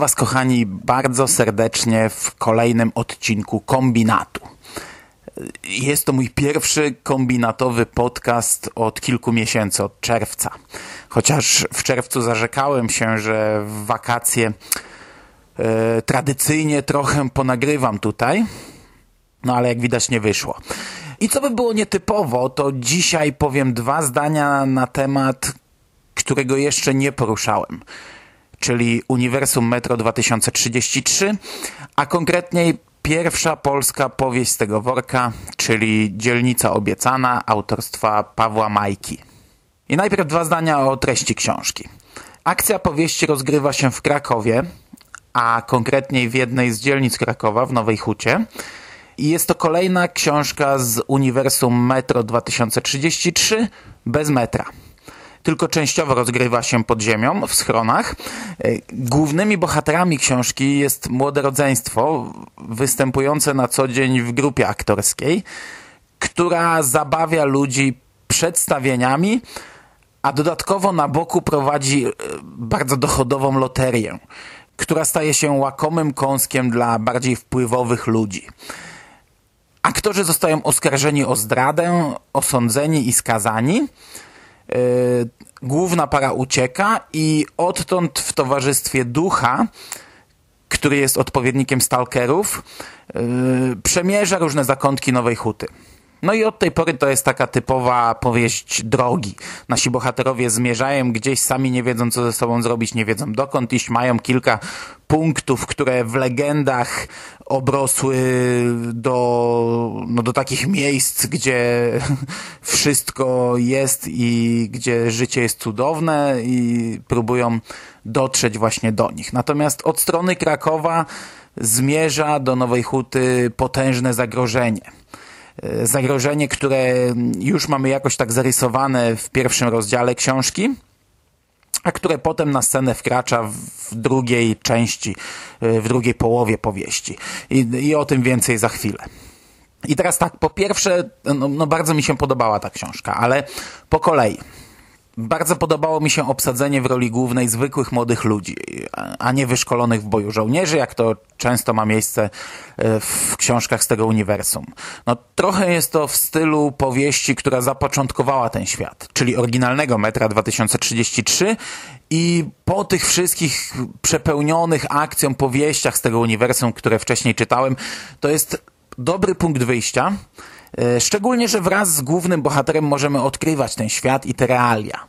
Was, kochani, bardzo serdecznie w kolejnym odcinku Kombinatu. Jest to mój pierwszy kombinatowy podcast od kilku miesięcy, od czerwca. Chociaż w czerwcu zarzekałem się, że w wakacje e, tradycyjnie trochę ponagrywam tutaj, no ale jak widać nie wyszło. I co by było nietypowo, to dzisiaj powiem dwa zdania na temat, którego jeszcze nie poruszałem czyli Uniwersum Metro 2033, a konkretniej pierwsza polska powieść z tego worka, czyli Dzielnica Obiecana autorstwa Pawła Majki. I najpierw dwa zdania o treści książki. Akcja powieści rozgrywa się w Krakowie, a konkretniej w jednej z dzielnic Krakowa, w Nowej Hucie. I jest to kolejna książka z Uniwersum Metro 2033 bez metra tylko częściowo rozgrywa się pod ziemią, w schronach. Głównymi bohaterami książki jest młode rodzeństwo, występujące na co dzień w grupie aktorskiej, która zabawia ludzi przedstawieniami, a dodatkowo na boku prowadzi e, bardzo dochodową loterię, która staje się łakomym kąskiem dla bardziej wpływowych ludzi. Aktorzy zostają oskarżeni o zdradę, osądzeni i skazani – główna para ucieka i odtąd w towarzystwie ducha, który jest odpowiednikiem stalkerów, e, przemierza różne zakątki Nowej Huty. No i od tej pory to jest taka typowa powieść drogi. Nasi bohaterowie zmierzają gdzieś, sami nie wiedzą co ze sobą zrobić, nie wiedzą dokąd iść, mają kilka punktów, które w legendach obrosły do, no do takich miejsc, gdzie wszystko jest i gdzie życie jest cudowne i próbują dotrzeć właśnie do nich. Natomiast od strony Krakowa zmierza do Nowej Huty potężne zagrożenie zagrożenie, które już mamy jakoś tak zarysowane w pierwszym rozdziale książki, a które potem na scenę wkracza w drugiej części, e, w drugiej połowie powieści. I, i o tym więcej za chwilę. I teraz tak, po pierwsze, no, no bardzo mi się podobała ta książka, ale po kolei. Bardzo podobało mi się obsadzenie w roli głównej zwykłych młodych ludzi, a nie wyszkolonych w boju żołnierzy, jak to często ma miejsce e, w książkach z tego uniwersum. No, trochę jest to w stylu powieści, która zapoczątkowała ten świat, czyli oryginalnego Metra 2033 i po tych wszystkich przepełnionych akcją powieściach z tego uniwersum, które wcześniej czytałem, to jest dobry punkt wyjścia, szczególnie, że wraz z głównym bohaterem możemy odkrywać ten świat i te realia.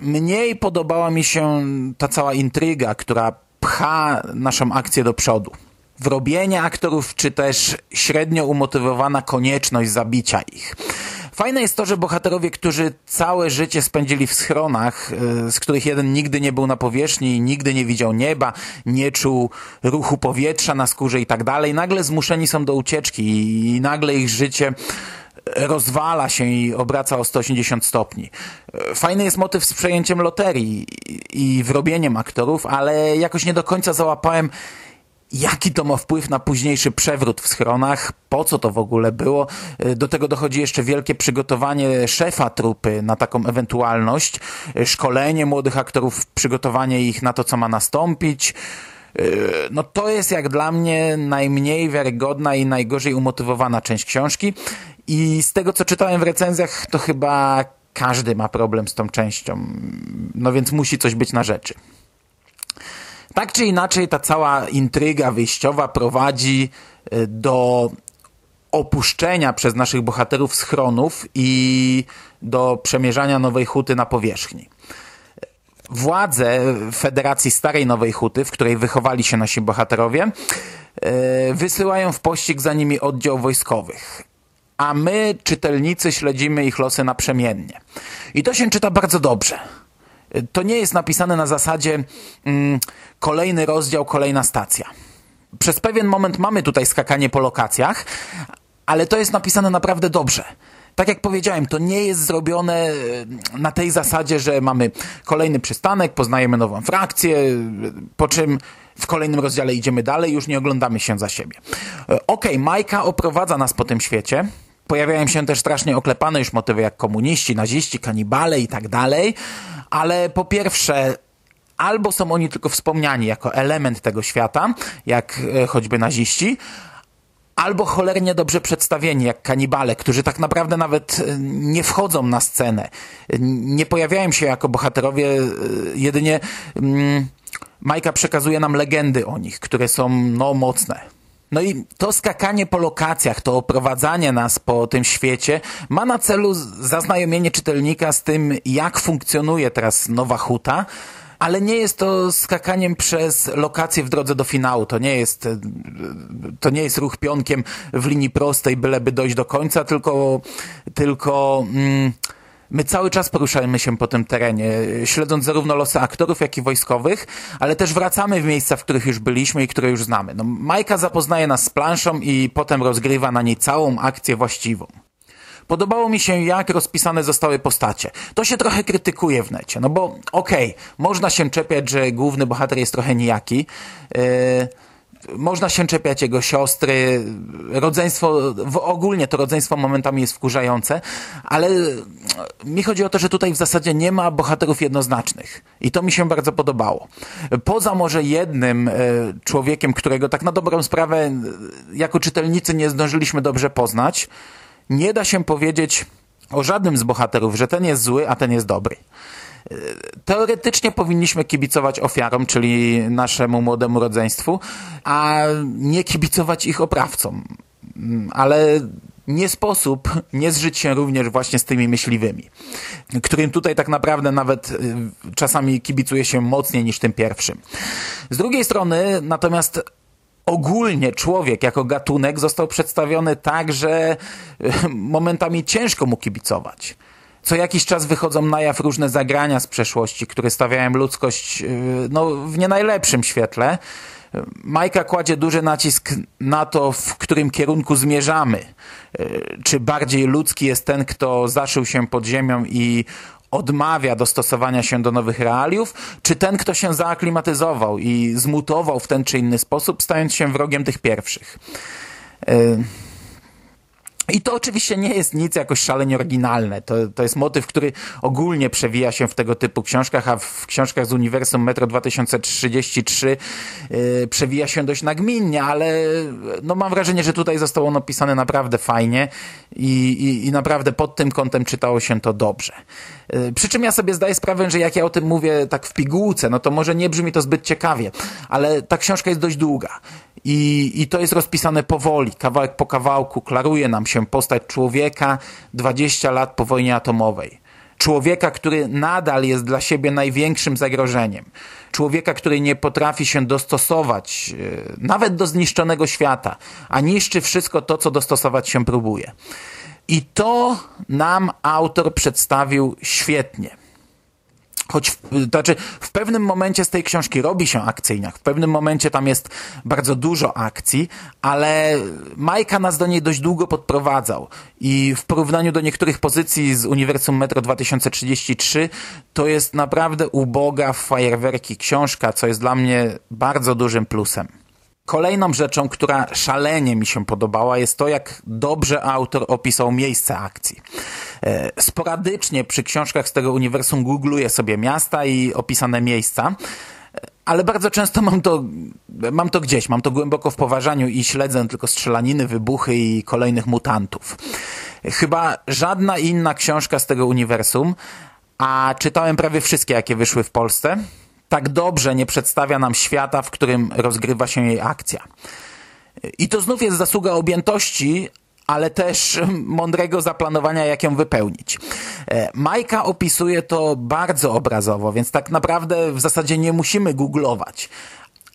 Mniej podobała mi się ta cała intryga, która pcha naszą akcję do przodu. Wrobienie aktorów, czy też średnio umotywowana konieczność zabicia ich. Fajne jest to, że bohaterowie, którzy całe życie spędzili w schronach, y, z których jeden nigdy nie był na powierzchni, nigdy nie widział nieba, nie czuł ruchu powietrza na skórze i tak dalej, nagle zmuszeni są do ucieczki i nagle ich życie rozwala się i obraca o 180 stopni. Fajny jest motyw z przejęciem loterii i wrobieniem aktorów, ale jakoś nie do końca załapałem, jaki to ma wpływ na późniejszy przewrót w schronach, po co to w ogóle było. E, do tego dochodzi jeszcze wielkie przygotowanie szefa trupy na taką ewentualność, e, szkolenie młodych aktorów, przygotowanie ich na to, co ma nastąpić. E, no to jest jak dla mnie najmniej wiarygodna i najgorzej umotywowana część książki i z tego, co czytałem w recenzjach, to chyba każdy ma problem z tą częścią, no więc musi coś być na rzeczy. Tak czy inaczej, ta cała intryga wyjściowa prowadzi e, do opuszczenia przez naszych bohaterów schronów i do przemierzania Nowej Huty na powierzchni. Władze Federacji Starej Nowej Huty, w której wychowali się nasi bohaterowie, e, wysyłają w pościg za nimi oddział wojskowych. A my, czytelnicy, śledzimy ich losy naprzemiennie. I to się czyta bardzo dobrze to nie jest napisane na zasadzie mm, kolejny rozdział, kolejna stacja. Przez pewien moment mamy tutaj skakanie po lokacjach, ale to jest napisane naprawdę dobrze. Tak jak powiedziałem, to nie jest zrobione e, na tej zasadzie, że mamy kolejny przystanek, poznajemy nową frakcję, po czym w kolejnym rozdziale idziemy dalej, już nie oglądamy się za siebie. E, okej, okay, Majka oprowadza nas po tym świecie, Pojawiają się też strasznie oklepane już motywy jak komuniści, naziści, kanibale i tak dalej, ale po pierwsze albo są oni tylko wspomniani jako element tego świata, jak e, choćby naziści, albo cholernie dobrze przedstawieni, jak kanibale, którzy tak naprawdę nawet e, nie wchodzą na scenę. Nie pojawiają się jako bohaterowie, e, jedynie mm, Majka przekazuje nam legendy o nich, które są no mocne. No i to skakanie po lokacjach, to oprowadzanie nas po tym świecie ma na celu zaznajomienie czytelnika z tym, jak funkcjonuje teraz Nowa Huta, ale nie jest to skakaniem przez lokację w drodze do finału. To nie jest, to nie jest ruch pionkiem w linii prostej, byleby dojść do końca, tylko, tylko mm, My cały czas poruszamy się po tym terenie, śledząc zarówno losy aktorów, jak i wojskowych, ale też wracamy w miejsca, w których już byliśmy i które już znamy. No, Majka zapoznaje nas z planszą i potem rozgrywa na niej całą akcję właściwą. Podobało mi się, jak rozpisane zostały postacie. To się trochę krytykuje w necie, no bo okej, okay, można się czepiać, że główny bohater jest trochę nijaki, yy, można się czepiać jego siostry, rodzeństwo, ogólnie to rodzeństwo momentami jest wkurzające, ale mi chodzi o to, że tutaj w zasadzie nie ma bohaterów jednoznacznych i to mi się bardzo podobało. Poza może jednym e, człowiekiem, którego tak na dobrą sprawę e, jako czytelnicy nie zdążyliśmy dobrze poznać, nie da się powiedzieć o żadnym z bohaterów, że ten jest zły, a ten jest dobry. Teoretycznie powinniśmy kibicować ofiarom, czyli naszemu młodemu rodzeństwu, a nie kibicować ich oprawcom. Ale nie sposób nie zżyć się również właśnie z tymi myśliwymi, którym tutaj tak naprawdę nawet y, czasami kibicuje się mocniej niż tym pierwszym. Z drugiej strony natomiast ogólnie człowiek jako gatunek został przedstawiony tak, że y, momentami ciężko mu kibicować. Co jakiś czas wychodzą na jaw różne zagrania z przeszłości, które stawiają ludzkość y, no, w nie najlepszym świetle. Majka kładzie duży nacisk na to, w którym kierunku zmierzamy. Y, czy bardziej ludzki jest ten, kto zaszył się pod ziemią i odmawia dostosowania się do nowych realiów, czy ten, kto się zaaklimatyzował i zmutował w ten czy inny sposób, stając się wrogiem tych pierwszych. Y, i to oczywiście nie jest nic jakoś szalenie oryginalne. To, to jest motyw, który ogólnie przewija się w tego typu książkach, a w książkach z Uniwersum Metro 2033 yy, przewija się dość nagminnie, ale no mam wrażenie, że tutaj zostało ono pisane naprawdę fajnie i, i, i naprawdę pod tym kątem czytało się to dobrze. Yy, przy czym ja sobie zdaję sprawę, że jak ja o tym mówię tak w pigułce, no to może nie brzmi to zbyt ciekawie, ale ta książka jest dość długa. I, I to jest rozpisane powoli, kawałek po kawałku, klaruje nam się postać człowieka 20 lat po wojnie atomowej. Człowieka, który nadal jest dla siebie największym zagrożeniem. Człowieka, który nie potrafi się dostosować e, nawet do zniszczonego świata, a niszczy wszystko to, co dostosować się próbuje. I to nam autor przedstawił świetnie. Choć w, znaczy w pewnym momencie z tej książki robi się akcyjniak, w pewnym momencie tam jest bardzo dużo akcji, ale Majka nas do niej dość długo podprowadzał i w porównaniu do niektórych pozycji z Uniwersum Metro 2033 to jest naprawdę uboga w fajerwerki książka, co jest dla mnie bardzo dużym plusem. Kolejną rzeczą, która szalenie mi się podobała, jest to, jak dobrze autor opisał miejsce akcji. E, sporadycznie przy książkach z tego uniwersum googluję sobie miasta i opisane miejsca, e, ale bardzo często mam to, mam to gdzieś, mam to głęboko w poważaniu i śledzę tylko strzelaniny, wybuchy i kolejnych mutantów. Chyba żadna inna książka z tego uniwersum, a czytałem prawie wszystkie, jakie wyszły w Polsce, tak dobrze nie przedstawia nam świata, w którym rozgrywa się jej akcja. I to znów jest zasługa objętości, ale też mądrego zaplanowania, jak ją wypełnić. E, Majka opisuje to bardzo obrazowo, więc tak naprawdę w zasadzie nie musimy googlować.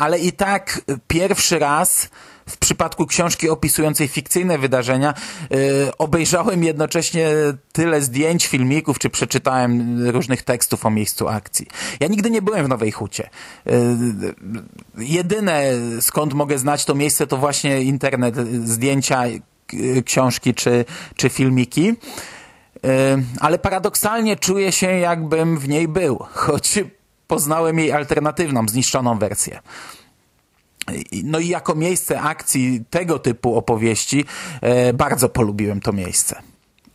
Ale i tak pierwszy raz w przypadku książki opisującej fikcyjne wydarzenia yy, obejrzałem jednocześnie tyle zdjęć, filmików, czy przeczytałem różnych tekstów o miejscu akcji. Ja nigdy nie byłem w Nowej Hucie. Yy, jedyne skąd mogę znać to miejsce to właśnie internet, zdjęcia, książki czy, czy filmiki. Yy, ale paradoksalnie czuję się jakbym w niej był, choć poznałem jej alternatywną, zniszczoną wersję. No i jako miejsce akcji tego typu opowieści e, bardzo polubiłem to miejsce.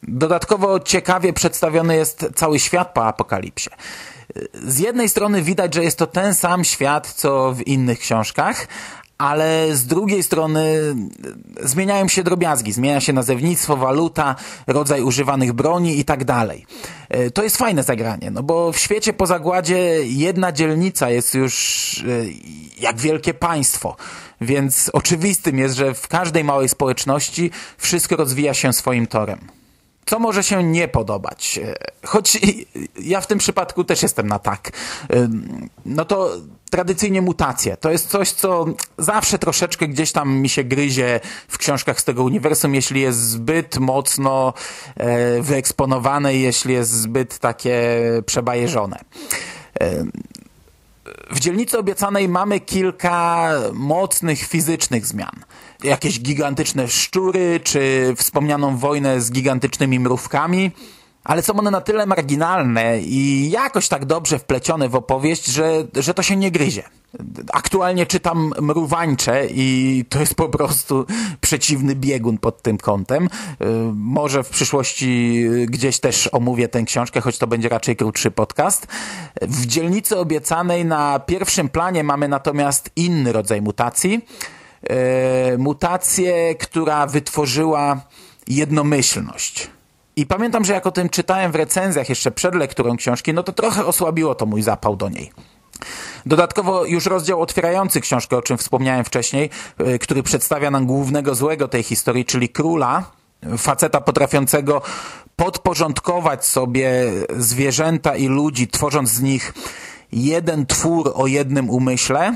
Dodatkowo ciekawie przedstawiony jest cały świat po apokalipsie. Z jednej strony widać, że jest to ten sam świat, co w innych książkach, ale z drugiej strony zmieniają się drobiazgi, zmienia się nazewnictwo, waluta, rodzaj używanych broni i tak dalej. E, to jest fajne zagranie, no bo w świecie po zagładzie jedna dzielnica jest już e, jak wielkie państwo, więc oczywistym jest, że w każdej małej społeczności wszystko rozwija się swoim torem co może się nie podobać. E, choć ja w tym przypadku też jestem na tak. E, no to tradycyjnie mutacje. To jest coś, co zawsze troszeczkę gdzieś tam mi się gryzie w książkach z tego uniwersum, jeśli jest zbyt mocno e, wyeksponowane jeśli jest zbyt takie przebajeżone. W dzielnicy obiecanej mamy kilka mocnych fizycznych zmian jakieś gigantyczne szczury, czy wspomnianą wojnę z gigantycznymi mrówkami, ale są one na tyle marginalne i jakoś tak dobrze wplecione w opowieść, że, że to się nie gryzie. Aktualnie czytam Mrówańcze i to jest po prostu przeciwny biegun pod tym kątem. Y, może w przyszłości gdzieś też omówię tę książkę, choć to będzie raczej krótszy podcast. W dzielnicy obiecanej na pierwszym planie mamy natomiast inny rodzaj mutacji – e, mutację, która wytworzyła jednomyślność. I pamiętam, że jak o tym czytałem w recenzjach jeszcze przed lekturą książki, no to trochę osłabiło to mój zapał do niej. Dodatkowo już rozdział otwierający książkę, o czym wspomniałem wcześniej, e, który przedstawia nam głównego złego tej historii, czyli króla, faceta potrafiącego podporządkować sobie zwierzęta i ludzi, tworząc z nich jeden twór o jednym umyśle,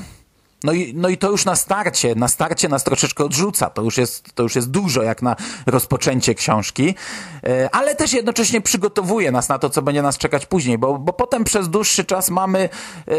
no i, no i to już na starcie, na starcie nas troszeczkę odrzuca. To już jest, to już jest dużo jak na rozpoczęcie książki, e, ale też jednocześnie przygotowuje nas na to, co będzie nas czekać później, bo, bo potem przez dłuższy czas mamy, yy,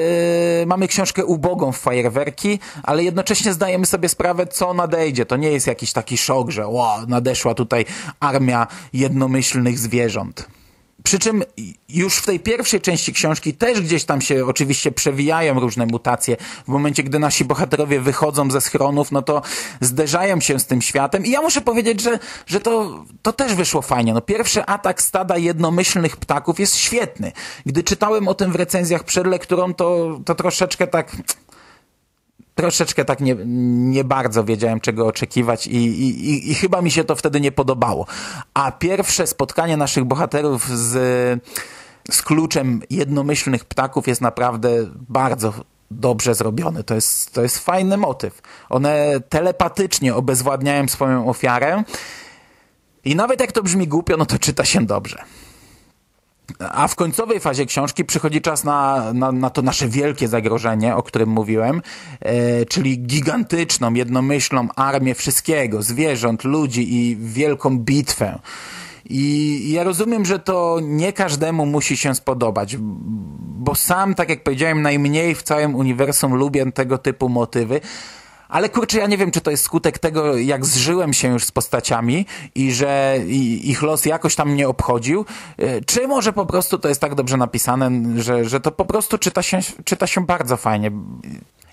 mamy książkę ubogą w fajerwerki, ale jednocześnie zdajemy sobie sprawę, co nadejdzie. To nie jest jakiś taki szok, że wow, nadeszła tutaj armia jednomyślnych zwierząt. Przy czym już w tej pierwszej części książki też gdzieś tam się oczywiście przewijają różne mutacje. W momencie, gdy nasi bohaterowie wychodzą ze schronów, no to zderzają się z tym światem. I ja muszę powiedzieć, że, że to, to też wyszło fajnie. No, pierwszy atak stada jednomyślnych ptaków jest świetny. Gdy czytałem o tym w recenzjach przed lekturą, to, to troszeczkę tak troszeczkę tak nie, nie bardzo wiedziałem, czego oczekiwać i, i, i chyba mi się to wtedy nie podobało. A pierwsze spotkanie naszych bohaterów z, z kluczem jednomyślnych ptaków jest naprawdę bardzo dobrze zrobione. To jest, to jest fajny motyw. One telepatycznie obezwładniają swoją ofiarę i nawet jak to brzmi głupio, no to czyta się dobrze. A w końcowej fazie książki przychodzi czas na, na, na to nasze wielkie zagrożenie, o którym mówiłem, e, czyli gigantyczną, jednomyślną armię wszystkiego, zwierząt, ludzi i wielką bitwę. I ja rozumiem, że to nie każdemu musi się spodobać, bo sam, tak jak powiedziałem, najmniej w całym uniwersum lubię tego typu motywy, ale kurczę, ja nie wiem, czy to jest skutek tego, jak zżyłem się już z postaciami i że ich los jakoś tam mnie obchodził, e, czy może po prostu to jest tak dobrze napisane, że, że to po prostu czyta się, czyta się bardzo fajnie.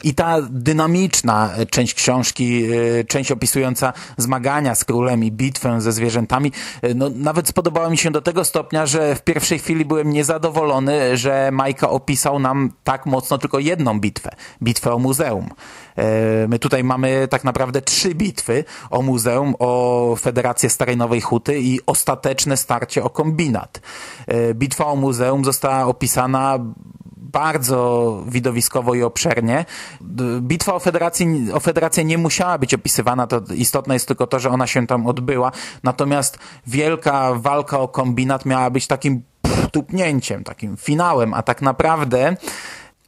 I ta dynamiczna część książki, e, część opisująca zmagania z królem i bitwę ze zwierzętami, e, no, nawet spodobała mi się do tego stopnia, że w pierwszej chwili byłem niezadowolony, że Majka opisał nam tak mocno tylko jedną bitwę. Bitwę o muzeum. E, my tutaj mamy tak naprawdę trzy bitwy o muzeum, o Federację Starej Nowej Huty i ostateczne starcie o kombinat. Bitwa o muzeum została opisana bardzo widowiskowo i obszernie. Bitwa o, o Federację nie musiała być opisywana, to istotne jest tylko to, że ona się tam odbyła. Natomiast wielka walka o kombinat miała być takim tupnięciem, takim finałem, a tak naprawdę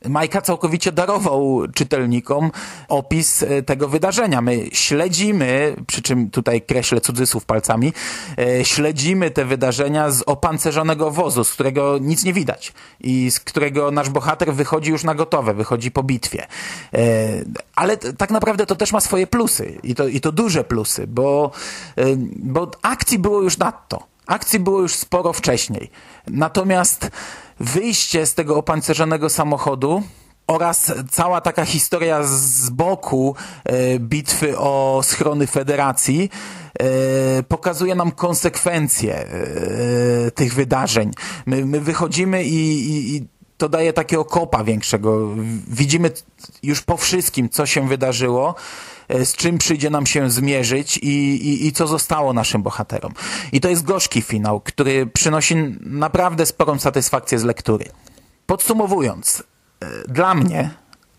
Majka całkowicie darował czytelnikom opis e, tego wydarzenia. My śledzimy, przy czym tutaj kreślę cudzysłów palcami, e, śledzimy te wydarzenia z opancerzonego wozu, z którego nic nie widać i z którego nasz bohater wychodzi już na gotowe, wychodzi po bitwie. E, ale tak naprawdę to też ma swoje plusy i to, i to duże plusy, bo, bo akcji było już nadto. Akcji było już sporo wcześniej. Natomiast wyjście z tego opancerzonego samochodu oraz cała taka historia z boku e, bitwy o schrony Federacji pokazuje nam konsekwencje tych wydarzeń. My, my wychodzimy i, i, i to daje takiego kopa większego. Widzimy już po wszystkim, co się wydarzyło, e, z czym przyjdzie nam się zmierzyć i, i, i co zostało naszym bohaterom. I to jest gorzki finał, który przynosi naprawdę sporą satysfakcję z lektury. Podsumowując, e, dla mnie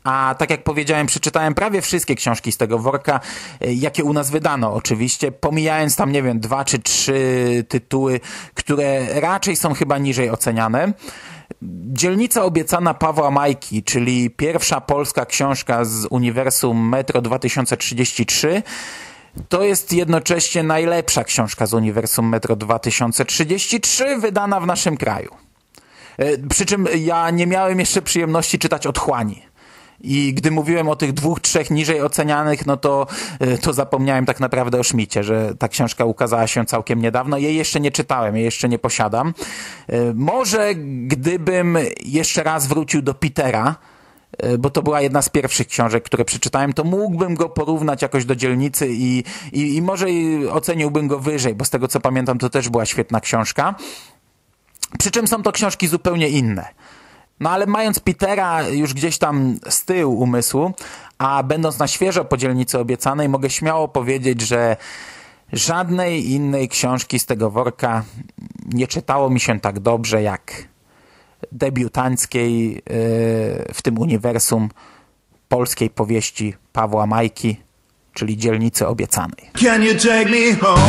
a tak jak powiedziałem, przeczytałem prawie wszystkie książki z tego worka, e, jakie u nas wydano oczywiście, pomijając tam, nie wiem, dwa czy trzy tytuły, które raczej są chyba niżej oceniane. Dzielnica obiecana Pawła Majki, czyli pierwsza polska książka z uniwersum Metro 2033, to jest jednocześnie najlepsza książka z uniwersum Metro 2033 wydana w naszym kraju. E, przy czym ja nie miałem jeszcze przyjemności czytać Otchłani. I gdy mówiłem o tych dwóch, trzech niżej ocenianych, no to, e, to zapomniałem tak naprawdę o Szmicie, że ta książka ukazała się całkiem niedawno. Jej jeszcze nie czytałem, jej jeszcze nie posiadam. E, może gdybym jeszcze raz wrócił do Petera, e, bo to była jedna z pierwszych książek, które przeczytałem, to mógłbym go porównać jakoś do dzielnicy i, i, i może oceniłbym go wyżej, bo z tego co pamiętam, to też była świetna książka. Przy czym są to książki zupełnie inne. No ale mając Petera już gdzieś tam z tyłu umysłu, a będąc na świeżo po dzielnicy obiecanej, mogę śmiało powiedzieć, że żadnej innej książki z tego worka nie czytało mi się tak dobrze jak debiutanckiej yy, w tym uniwersum polskiej powieści Pawła Majki, czyli Dzielnicy Obiecanej. Can you take me home?